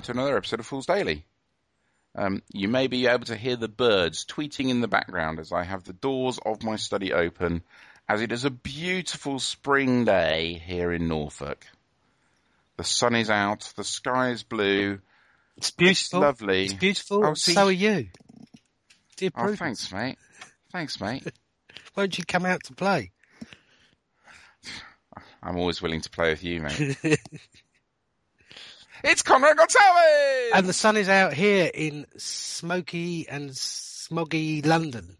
Welcome to another episode of Fool's Daily. Um, you may be able to hear the birds tweeting in the background as I have the doors of my study open, as it is a beautiful spring day here in Norfolk. The sun is out, the sky is blue. It's beautiful. It's lovely. It's beautiful. Oh, see- so are you. Dear Oh, thanks, mate. Thanks, mate. won't you come out to play? I'm always willing to play with you, mate. it's Conrad Gonsalves! and the sun is out here in smoky and smoggy London.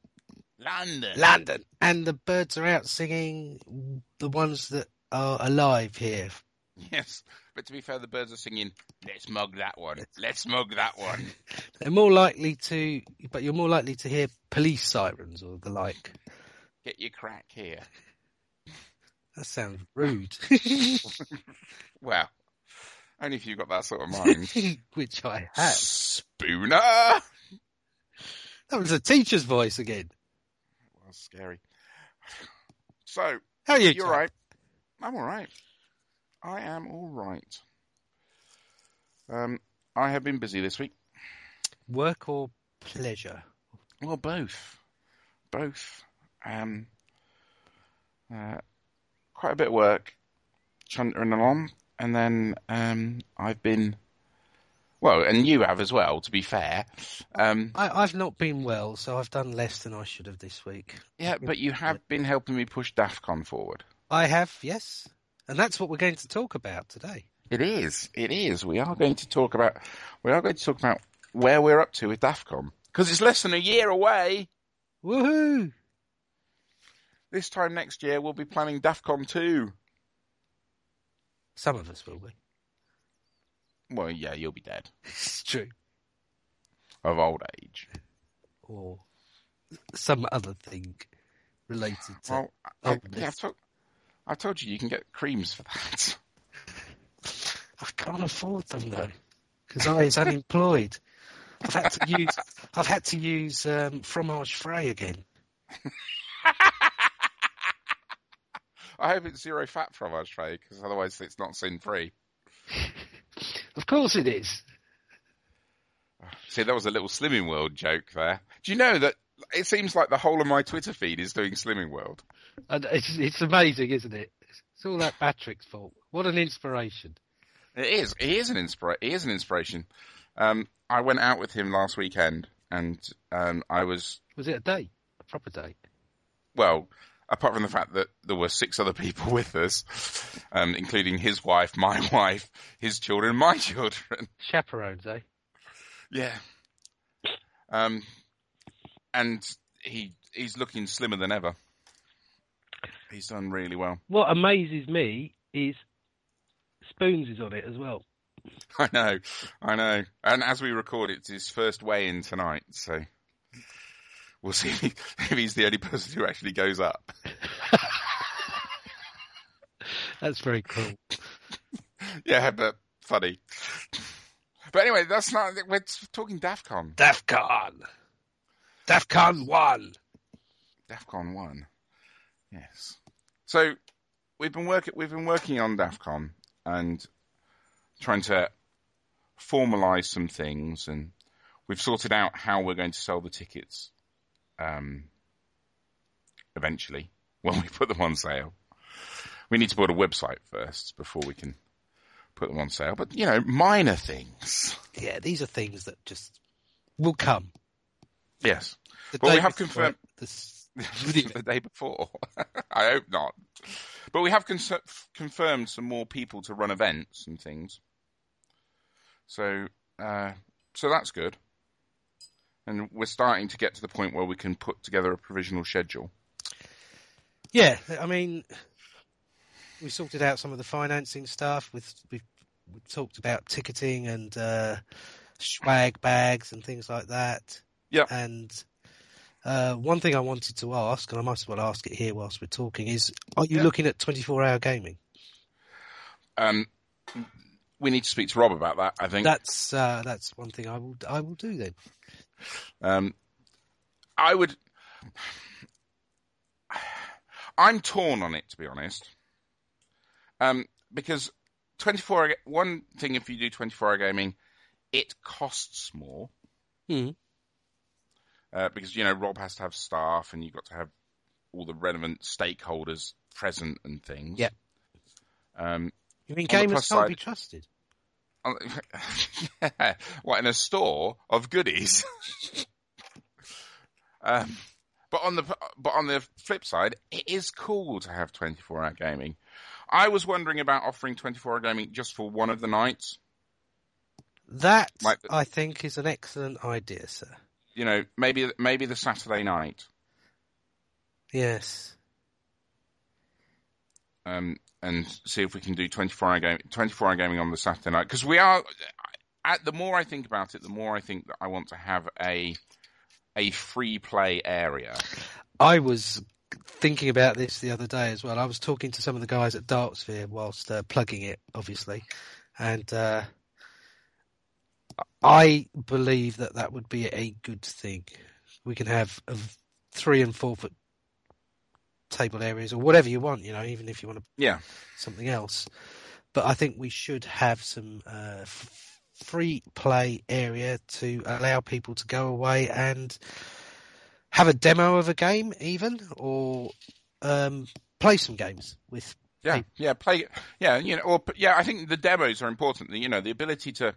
London. London. And the birds are out singing the ones that are alive here. Yes, but to be fair, the birds are singing, let's mug that one, let's mug that one. They're more likely to, but you're more likely to hear police sirens or the like. Get your crack here. That sounds rude. Well, only if you've got that sort of mind. Which I have. Spooner! That was a teacher's voice again. Well, scary. So, How are you? you're right. I'm all right. I am all right. Um, I have been busy this week. Work or pleasure? Well, both, both. Um, uh, quite a bit of work, chuntering along, and then um, I've been. Well, and you have as well. To be fair, um, I, I've not been well, so I've done less than I should have this week. yeah, but you have been helping me push DAFCON forward. I have, yes. And that's what we're going to talk about today. It is. It is. We are going to talk about. We are going to talk about where we're up to with DAFCON because it's less than a year away. Woohoo! This time next year, we'll be planning DAFCON two. Some of us will be. Well, yeah, you'll be dead It's true. of old age. Or some other thing related to. Well, I, Oh, yeah, I've, told, I've told you you can get creams for that. I can't afford them though, because I was unemployed. I've had to use. I've had to use um, fromage frais again. I hope it's zero fat fromage frais because otherwise it's not sin free. Of course it is. See, that was a little Slimming World joke there. Do you know that it seems like the whole of my Twitter feed is doing Slimming World? And it's, it's amazing, isn't it? It's all that Patrick's fault. What an inspiration. It is. He is an inspira- He is an inspiration. Um, I went out with him last weekend, and um, I was Was it a date? A proper date? well. Apart from the fact that there were six other people with us, um, including his wife, my wife, his children, my children. Chaperones, eh? Yeah. Um, and he he's looking slimmer than ever. He's done really well. What amazes me is Spoons is on it as well. I know, I know. And as we record, it's his first weigh in tonight, so we'll see if, he, if he's the only person who actually goes up. That's very cool. Yeah, but funny. But anyway, that's not. We're talking DAFCON. DAFCON. DAFCON 1. DAFCON one. Yes. So we've been working. We've been working on DAFCON and trying to formalise some things, and we've sorted out how we're going to sell the tickets. Um, eventually, when we put them on sale, we need to build a website first before we can put them on sale. But you know, minor things. Yeah, these are things that just will come. Yes. The Well, we have confirmed- this- the day before. I hope not. But we have cons- confirmed some more people to run events and things. So, uh, so that's good. And we're starting to get to the point where we can put together a provisional schedule. Yeah, I mean, we sorted out some of the financing stuff. With we've, we've talked about ticketing and uh, swag bags and things like that. Yeah. And uh, one thing I wanted to ask, and I might as well ask it here whilst we're talking, is: Are you Yeah. looking at twenty-four hour gaming? Um, we need to speak to Rob about that. I think. That's uh, that's one thing I will I will do then. Um, I would. I'm torn on it, to be honest. Um, because 24 one thing if you do 24 hour gaming, it costs more. Hmm. Uh, because, you know, Rob has to have staff and you've got to have all the relevant stakeholders present and things. Yep. Um, You mean gamers can't side- be trusted? Yeah. What, in a store of goodies? um, but on the but on the flip side, it is cool to have 24 hour gaming. I was wondering about offering 24 hour gaming just for one of the nights. That Like- I think is an excellent idea, sir. You know, maybe maybe the Saturday night. Yes. Um, and see if we can do 24 hour game, 24 hour gaming on the Saturday night. Because we are, at the more I think about it, the more I think that I want to have a a free play area. I was thinking about this the other day as well. I was talking to some of the guys at Dartsphere whilst uh, plugging it, obviously, and uh, I believe that that would be a good thing. We can have a three and four foot table areas or whatever you want, you know, even if you want to Yeah, something else. But I think we should have some uh, f- free play area to allow people to go away and have a demo of a game, even or um, play some games with. yeah, Hey. yeah. Play, yeah, you know, or yeah. I think the demos are important. You know, the ability to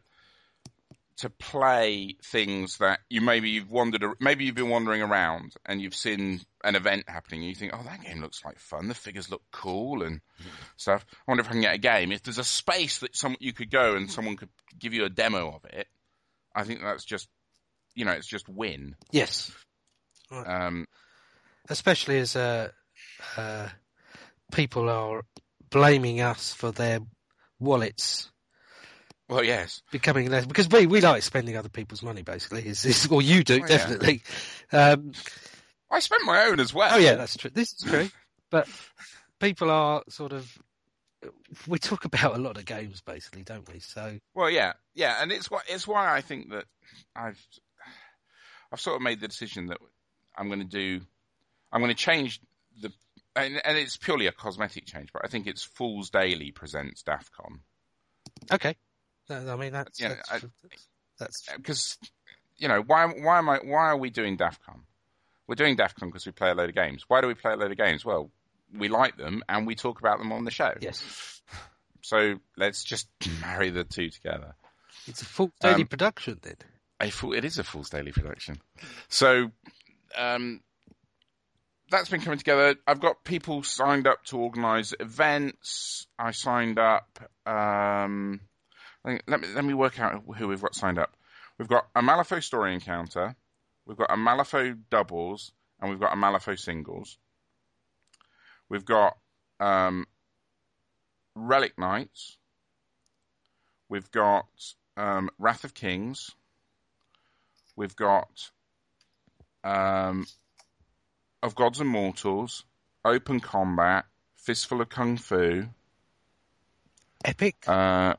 to play things that you maybe you've wandered, maybe you've been wandering around and you've seen an event happening and you think, oh, that game looks like fun. The figures look cool and stuff. I wonder if I can get a game. If there's a space that some you could go and someone could give you a demo of it, I think that's just, you know, it's just win. Yes, Um, especially as uh, uh, people are blaming us for their wallets well, yes, becoming less because we, we like spending other people's money basically is, is or you do Oh, yeah. definitely um, I spend my own as well. Oh yeah, that's true. This is true. But people are sort of we talk about a lot of games basically, don't we? So Well, yeah, yeah, and it's why it's why I think that I've I've sort of made the decision that I'm going to do I'm going to change the and, and it's purely a cosmetic change, but I think it's Fools Daily presents DAFCON okay. I mean that's Yeah, that's, that's because you know why why am I why are we doing DAFCON? We're doing DAFCON because we play a load of games. Why do we play a load of games? Well, we like them and we talk about them on the show. yes. So let's just marry the two together. It's a full daily Um, production then. a full, it is a full Daily production. So, um, that's been coming together. I've got people signed up to organise events. I signed up. Um, let me let me work out who we've got signed up. We've got a Malifaux story encounter. We've got a Malifaux doubles, and we've got a Malifaux singles. We've got um, Relic Knights. We've got um, Wrath of Kings. We've got um, of Gods and Mortals, Open Combat, Fistful of Kung Fu. Epic. Uh,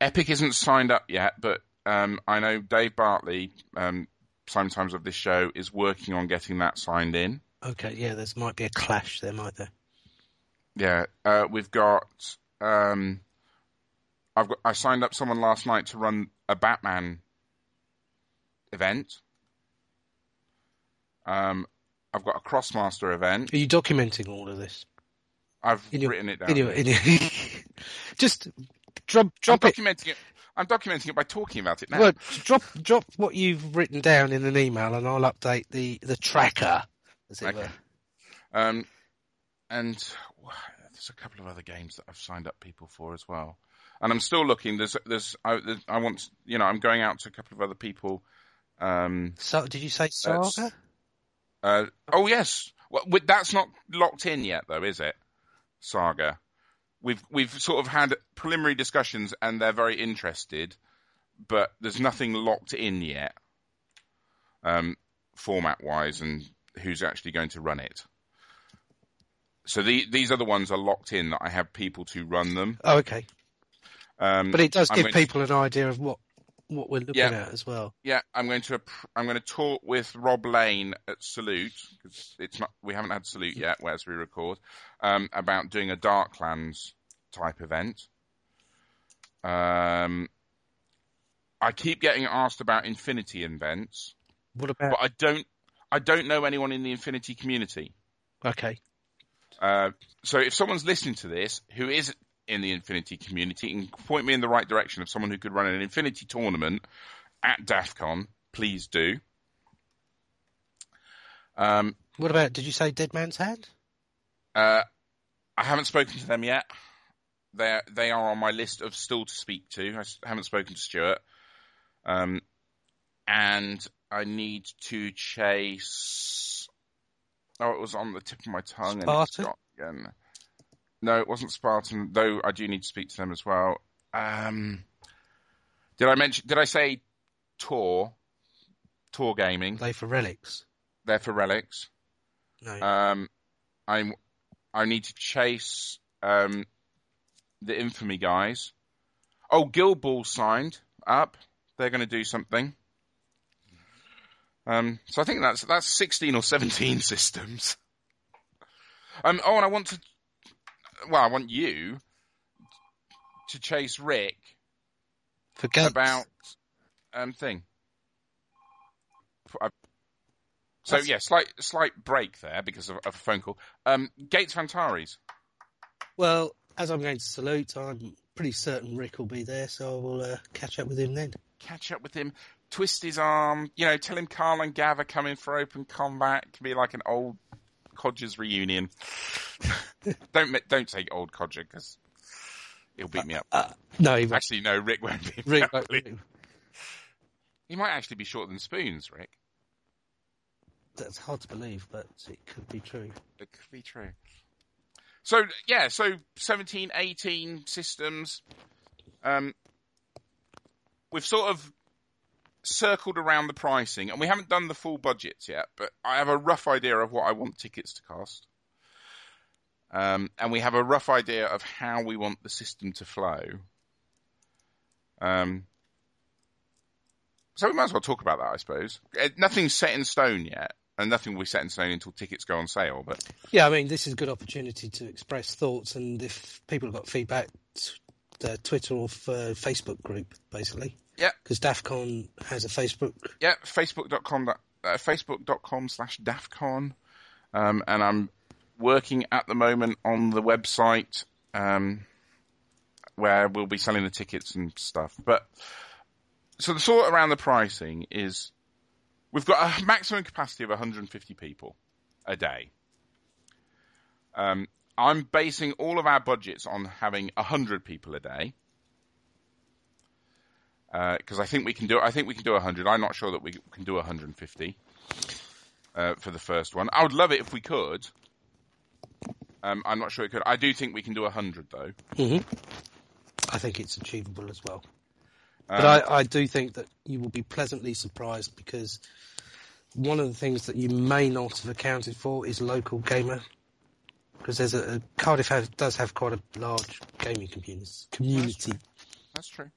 Epic isn't signed up yet, but um, I know Dave Bartley, um, sometimes of this show, is working on getting that signed in. Okay, yeah, there might be a clash there, might there? Yeah, uh, we've got. Um, I've got. I signed up someone last night to run a Batman event. Um, I've got a Crossmaster event. Are you documenting all of this? I've your- written it down. In your, in your... Just drop I'm it. documenting it. I'm documenting it by talking about it now. Well, drop drop what you've written down in an email, and I'll update the the tracker. As it Okay. were. Um, and there's a couple of other games that I've signed up people for as well. And I'm still looking. There's, there's, I, there's, I want, you know, I'm going out to a couple of other people. Um, So, did you say Saga? uh, oh yes, well, that's not locked in yet, though, is it? Saga. We've we've sort of had preliminary discussions, and they're very interested, but there's nothing locked in yet, um, format wise, and who's actually going to run it. So the, these other ones are locked in that I have people to run them. Oh, okay. Um, But it does I'm give going to- people an idea of what what we're looking Yeah. at as well. Yeah, I'm going to I'm going to talk with Rob Lane at Salute because it's not we haven't had Salute yet, whereas we record, um, about doing a Darklands type event. Um, I keep getting asked about Infinity events, What about? but I don't. I don't know anyone in the Infinity community. Okay. Uh, so if someone's listening to this who is in the Infinity community and point me in the right direction of someone who could run an Infinity tournament at DAF CON, please do. Um, What about? Did you say Dead Man's Hand? uh, I haven't spoken to them yet. They they are on my list of still to speak to. I haven't spoken to Stuart, um, and I need to chase. Oh, it was on the tip of my tongue. Spartan? again. No, it wasn't Spartan. Though I do need to speak to them as well. Um, did I mention? Did I say Tor? Tor Gaming. Play for Relics? They're for relics. No. Um, I'm. I need to chase um, the infamy guys. Oh, Guild Ball signed up. They're going to do something. Um, so I think that's that's sixteen or seventeen systems. Um, oh, and I want to. Well, I want you to chase Rick for Gates. about um thing. So That's- yeah, slight slight break there because of, of a phone call. Um, Gates of Antares. Well, as I'm going to salute, I'm pretty certain Rick will be there, so I will uh, catch up with him then. Catch up with him, twist his arm. You know, tell him Carl and Gav are coming for open combat. It can be like an old Codgers reunion. don't don't take old Codger because he'll beat me up. Uh, no, he won't. Actually, no, Rick won't beat me Rick, up. won't- He might actually be shorter than Spoons, Rick. that's hard to believe, but it could be true. It could be true. So yeah, so 17, 18 systems. Um, we've sort of circled around the pricing, and we haven't done the full budgets yet. But I have a rough idea of what I want tickets to cost, um, and we have a rough idea of how we want the system to flow. Um, so we might as well talk about that, I suppose. Uh, Nothing's set in stone yet, and nothing will be set in stone until tickets go on sale. But Yeah, I mean, this is a good opportunity to express thoughts, and if people have got feedback, the Twitter or uh, Facebook group, basically. Yeah. Because DAFCON has a Facebook. yeah, facebook.com, uh, facebook.com slash DAFCON. Um, and I'm working at the moment on the website, um, where we'll be selling the tickets and stuff. But, so the thought around the pricing is we've got a maximum capacity of 150 people a day. Um, I'm basing all of our budgets on having 100 people a day. Because I think we can do. I think we can do 100. I'm not sure that we can do 150 uh, for the first one. I would love it if we could. Um, I'm not sure it could. I do think we can do 100 though. hmm I think it's achievable as well. Um, But I, I do think that you will be pleasantly surprised because one of the things that you may not have accounted for is local gamer. Because there's a, a Cardiff has, does have quite a large gaming community. Community. That's true.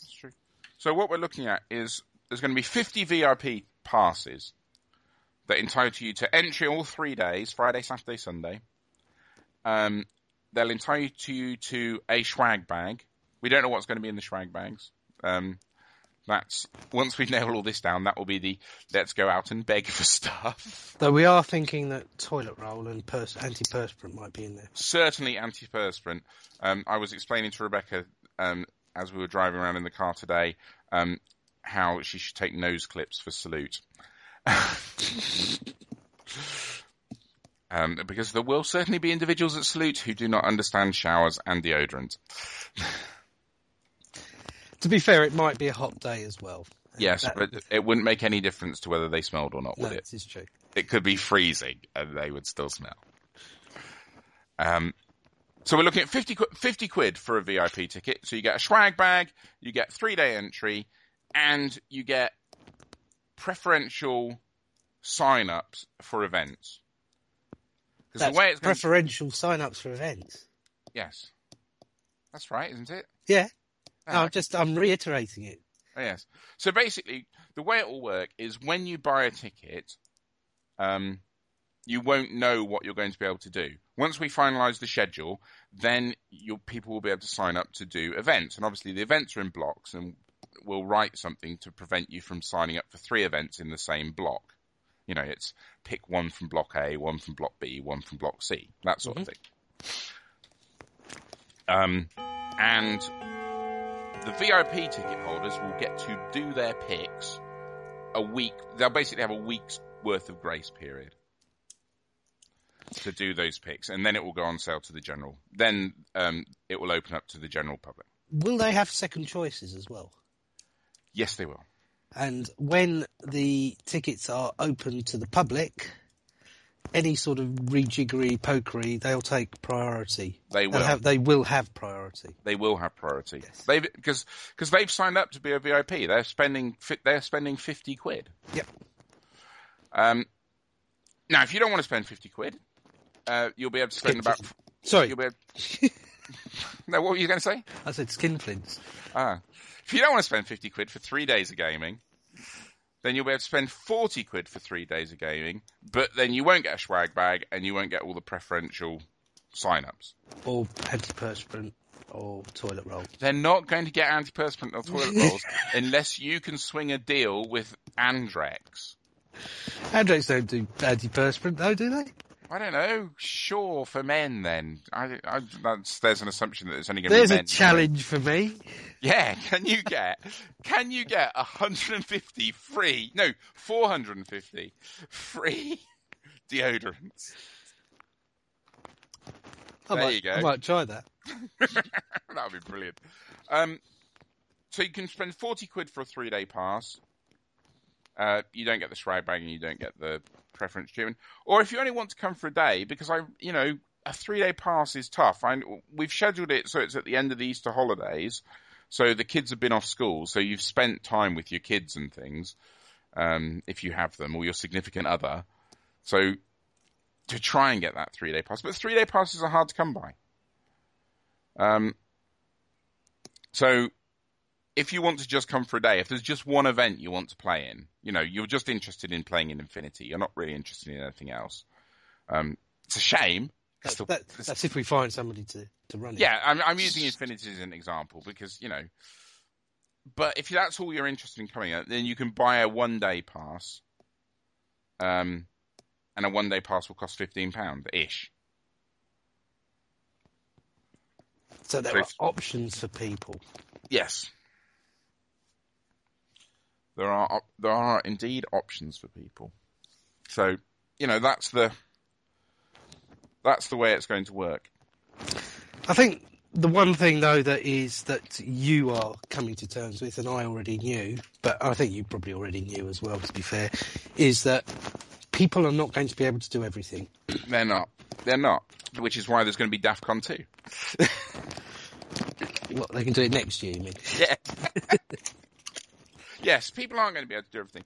That's true. So what we're looking at is there's going to be 50 VIP passes that entitle you to entry all three days, Friday, Saturday, Sunday. Um, they'll entitle you to a swag bag. We don't know what's going to be in the swag bags. Um, that's once we nail all this down, that will be the let's go out and beg for stuff. Though we are thinking that toilet roll and pers- antiperspirant might be in there. certainly antiperspirant. Um, I was explaining to Rebecca um, as we were driving around in the car today um, how she should take nose clips for salute. um, because there will certainly be individuals at salute who do not understand showers and deodorant. To be fair, it might be a hot day as well. Yes, That- but it wouldn't make any difference to whether they smelled or not, no, would it? this is true. it could be freezing and they would still smell. Um, so we're looking at 50, 50 quid for a VIP ticket. So you get a swag bag, you get three day entry, and you get preferential sign ups for events. Because That's the way it's preferential sign-ups for events. yes, that's right, isn't it? Yeah. No, I'm just I'm reiterating it. Oh, yes. So basically, the way it will work is when you buy a ticket, um, you won't know what you're going to be able to do. Once we finalise the schedule, then your people will be able to sign up to do events. And obviously, the events are in blocks, and we'll write something to prevent you from signing up for three events in the same block. You know, it's pick one from block A, one from block B, one from block C, that sort of thing. Um, and the VIP ticket holders will get to do their picks a week. They'll basically have a week's worth of grace period to do those picks, and then it will go on sale to the general. Then um, it will open up to the general public. Will they have second choices as well? Yes, they will. And when the tickets are open to the public, any sort of rejiggery, pokery, they'll take priority. They They'll have, they will have priority. They will have priority. Yes. They've because because they've signed up to be a VIP. They're spending they're spending fifty quid. Yep. Um, now, if you don't want to spend fifty quid, uh, you'll be able to spend Skin about. flint. Sorry, You'll be able, no, what were you going to say? I said skin flints. Ah, if you don't want to spend fifty quid for three days of gaming, then you'll be able to spend forty quid for three days of gaming. But then you won't get a swag bag and you won't get all the preferential sign-ups. Or antiperspirant or toilet roll. They're not going to get antiperspirant or toilet rolls unless you can swing a deal with Andrex. Andrex don't do antiperspirant though, do they? I don't know. Sure, for men then. I, I, that's, there's an assumption that it's only going to be There's a challenge for me. Yeah, can you get, can you get 150 free, no, 450 free deodorants? I There might, you go. I might try that. that would be brilliant. Um, so you can spend 40 quid for a three day pass. Uh, you don't get the swag bag and you don't get the preference treatment. Or if you only want to come for a day, because I, you know, a three day pass is tough. I, we've scheduled it so it's at the end of the Easter holidays. So the kids have been off school. So you've spent time with your kids and things, um, if you have them, or your significant other. So to try and get that three day pass. But three day passes are hard to come by. Um, so if you want to just come for a day, if there's just one event you want to play in, you know, you're just interested in playing in Infinity, you're not really interested in anything else. Um, it's a shame. That, the- that, that's if we find somebody to, to run it. yeah, I'm, I'm using Infinity as an example because, you know, but if that's all you're interested in coming at, then you can buy a one day pass. Um, and a one day pass will cost £15 ish. So there So are options for people. Yes. There are op- there are indeed options for people. So, you know, that's the that's the way it's going to work. I think the one thing though that is that you are coming to terms with, and I already knew, but I think you probably already knew as well. To be fair, is that people are not going to be able to do everything. They're not. They're not. Which is why there's going to be DAF CON 2. Well, they can do it next year. You mean? Yeah. yes, people aren't going to be able to do everything.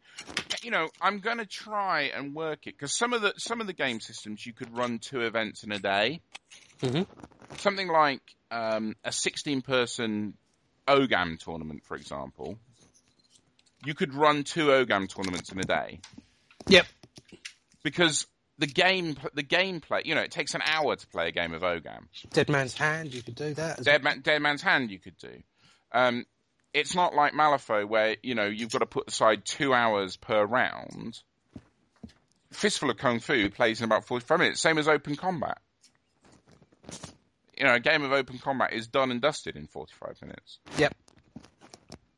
You know, I'm going to try and work it because some of the some of the game systems you could run two events in a day. Mhm. Something like um, a 16 person OGAM tournament, for example. You could run two OGAM tournaments in a day Yep. because the game the gameplay. You know, it takes an hour to play a game of OGAM. Dead Man's Hand. You could do that. Dead, Man, Dead Man's Hand you could do. Um, it's not like Malifaux where, you know, you've got to put aside two hours per round. Fistful of Kung Fu plays in about 45 minutes, same as Open Combat. You know, a game of Open Combat is done and dusted in 45 minutes. Yep.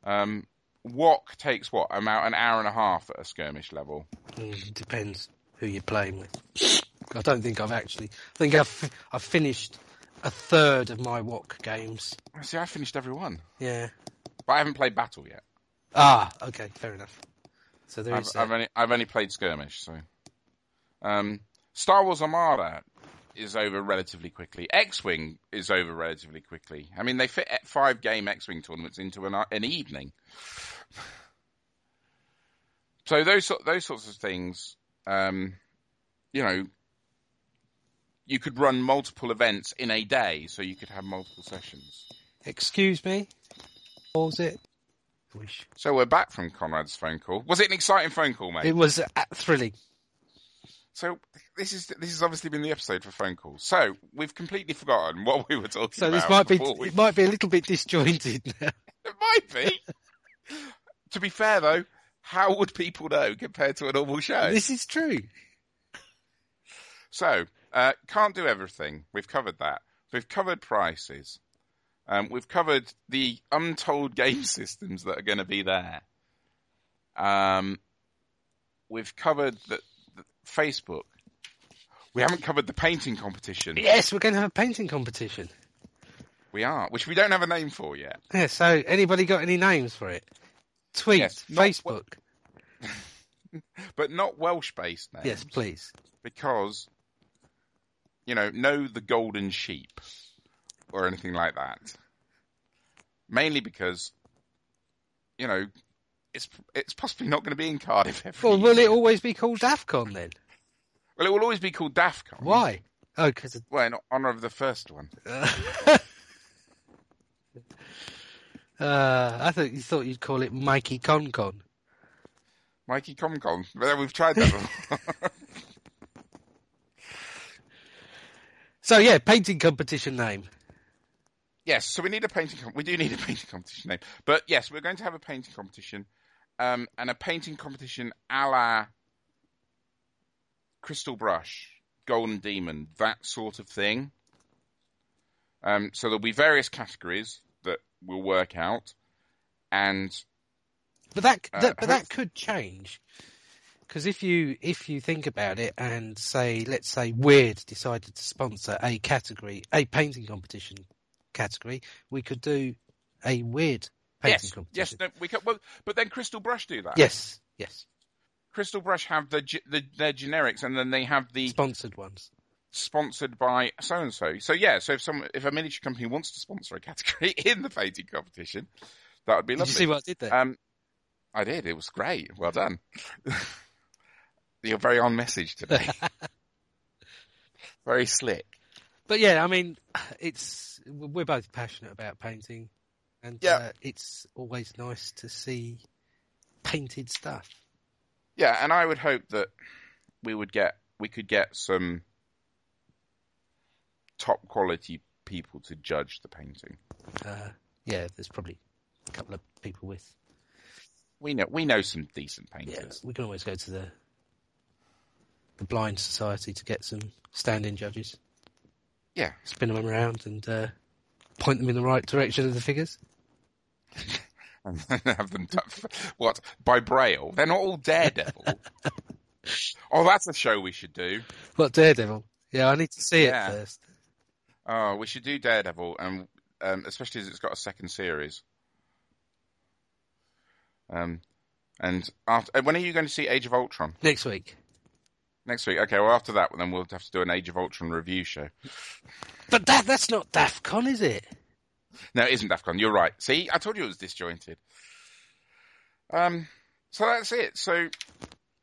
Um, Wok takes what, about an hour and a half at a skirmish level. Mm, depends who you're playing with. I don't think I've actually. I think I've I've finished a third of my Wok games. See, I finished every one, Yeah. But I haven't played Battle yet. Ah, okay, fair enough. So there I've, is. I've only I've only played skirmish. So, um, Star Wars Armada is over relatively quickly. X-wing is over relatively quickly. I mean, they fit five game X-wing tournaments into an an evening. So those those sorts of things, um, you know, you could run multiple events in a day, so you could have multiple sessions. Excuse me. What was it? Wish. So we're back from Conrad's phone call. Was it an exciting phone call, mate? It was uh, thrilling. So this is this has obviously been the episode for phone calls. So we've completely forgotten what we were talking So about. So this might be we- it might be a little bit disjointed now. It might be. to be fair though, how would people know compared to a normal show? This is true. So, uh, can't do everything. We've covered that. We've covered prices. Um, we've covered the untold game systems that are going to be there. Um, we've covered the, the Facebook. We haven't covered the painting competition. Yes, we're going to have a painting competition. We are, which we don't have a name for yet. Yeah. So anybody got any names for it? Tweet, Yes, Facebook. But not Welsh-based names. yes, please. because you know, know the golden sheep or anything like that. Mainly because you know, it's it's possibly not going to be in Cardiff Well, will year. it always be called DAFCON then? Well, it will always be called DAFCON. Why? Oh, because Well, in honour of the first one. uh, I thought you thought you'd call it Mikey Con Con. Mikey ConCon. Well, We've tried that before. So yeah, painting competition name. Yes, so we need a painting. Com- we do need a painting competition name, but yes, we're going to have a painting competition, um, and a painting competition a la Crystal Brush, Golden Demon, that sort of thing. Um, so there'll be various categories that we'll work out, and But that, Uh, that but that could change because if you if you think about it and say let's say Wyrd decided to sponsor a category a painting competition category, we could do a Wyrd painting yes, yes, no, we can, well, but then Crystal Brush do that. yes, yes, Crystal Brush have the, the their generics, and then they have the sponsored ones. sponsored by so and so. So yeah, so if some if a miniature company wants to sponsor a category in the painting competition, that would be Did lovely. you see what I did there? Um, I did. It was great. Well done. You're very on message today. very slick. But yeah, I mean, it's we're both passionate about painting, and Yeah. uh, it's always nice to see painted stuff. Yeah, and I would hope that we would get we could get some top quality people to judge the painting. Uh, yeah, there's probably a couple of people with. We know we know some decent Yeah, painters. we can always go to the the blind society to get some stand-in judges, Yeah. spin them around, and uh, point them in the right direction of the figures. and have them t- what by braille. They're not all Daredevil. oh, that's a show we should do. What Daredevil? Yeah, I need to see Yeah. it first. Oh, we should do Daredevil, and um, especially as it's got a second series. Um, and after when are you going to see Age of Ultron? Next week. Next week. Okay. Well, after that, then we'll have to do an Age of Ultron review show. But that that's not DAFCON, is it? No, it isn't DAFCON. You're right. See, I told you it was disjointed. Um, so that's it. So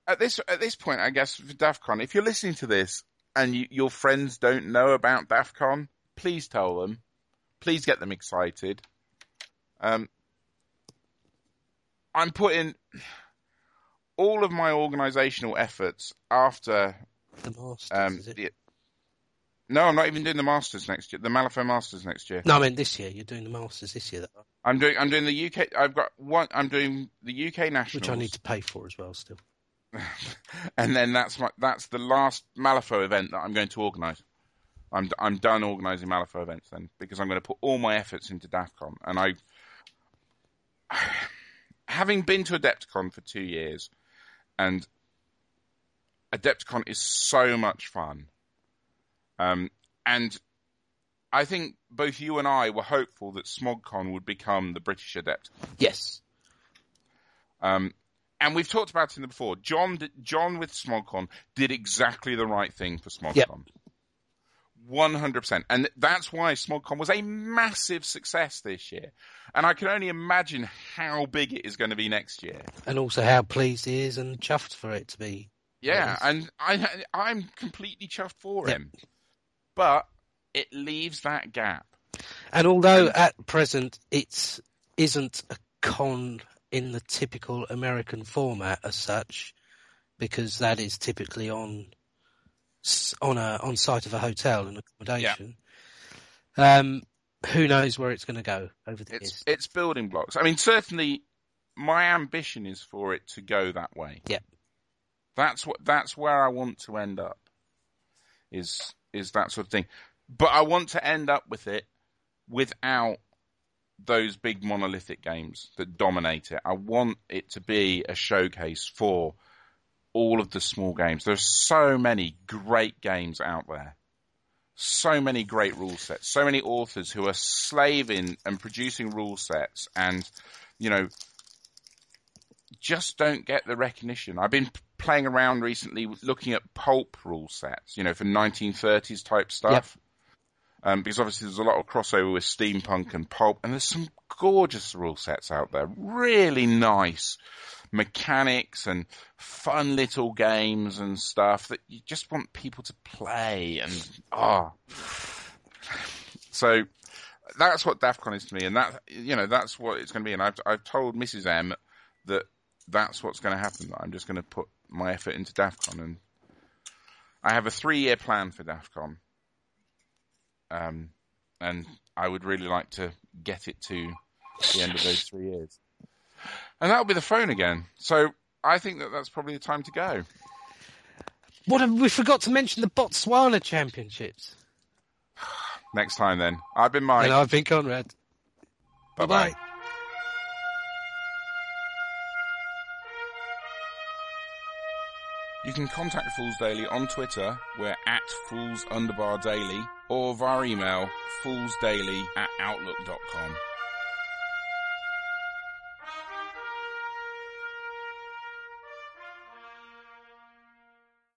at this at this point, I guess for DAFCON, if you're listening to this and you, your friends don't know about DAFCON, please tell them. Please get them excited. Um, I'm putting all of my organisational efforts after The Masters, um, is it? the, no, I'm not even doing the Masters next year. The Malifaux Masters next year. No, I mean this year. You're doing the Masters this year, though, I'm doing. I'm doing the UK. I've got one. I'm doing the UK nationals, which I need to pay for as well. Still, and then that's my. That's the last Malifaux event that I'm going to organise. I'm I'm done organising Malifaux events then because I'm going to put all my efforts into DAFCON, and I, having been to Adepticon for two years, and Adepticon is so much fun. Um, and I think both you and I were hopeful that SmogCon would become the British Adepticon. Yes. Um, and we've talked about it before. John, John with SmogCon did exactly the right thing for SmogCon. Yep. 100%. And that's why SmogCon was a massive success this year. And I can only imagine how big it is going to be next year. And also how pleased he is and chuffed for it to be. Yeah, and I, I'm completely chuffed for him. But it leaves that gap. And although at present it isn't a con in the typical American format as such, because that is typically on on a on site of a hotel and accommodation. Um, who knows where it's going to go over the It's years? it's building blocks. I mean, certainly, my ambition is for it to go that way. Yeah. That's what that's where I want to end up. Is is that sort of thing, but I want to end up with it without those big monolithic games that dominate it. I want it to be a showcase for all of the small games. There are so many great games out there. So many great rule sets. So many authors who are slaving and producing rule sets and, you know, just don't get the recognition. I've been playing around recently looking at pulp rule sets, you know, for 1930s type stuff. Um, because obviously there's a lot of crossover with steampunk and pulp, and there's some gorgeous rule sets out there. Really nice mechanics and fun little games and stuff that you just want people to play and ah. So that's what DAFCON is to me, and that you know that's what it's going to be. And I've I've told Mrs M that that's what's going to happen. I'm just going to put my effort into DAFCON, and I have a three year plan for DAFCON. Um, and I would really like to get it to the end of those three years. And that'll be the phone again. So I think that that's probably the time to go. What have, we forgot to mention the Botswana Championships. Next time then. I've been Mike. And I've been Conrad. Bye bye. You can contact Fools Daily on Twitter, we're at Fools Underbar Daily, or via email, foolsdaily at outlook.com.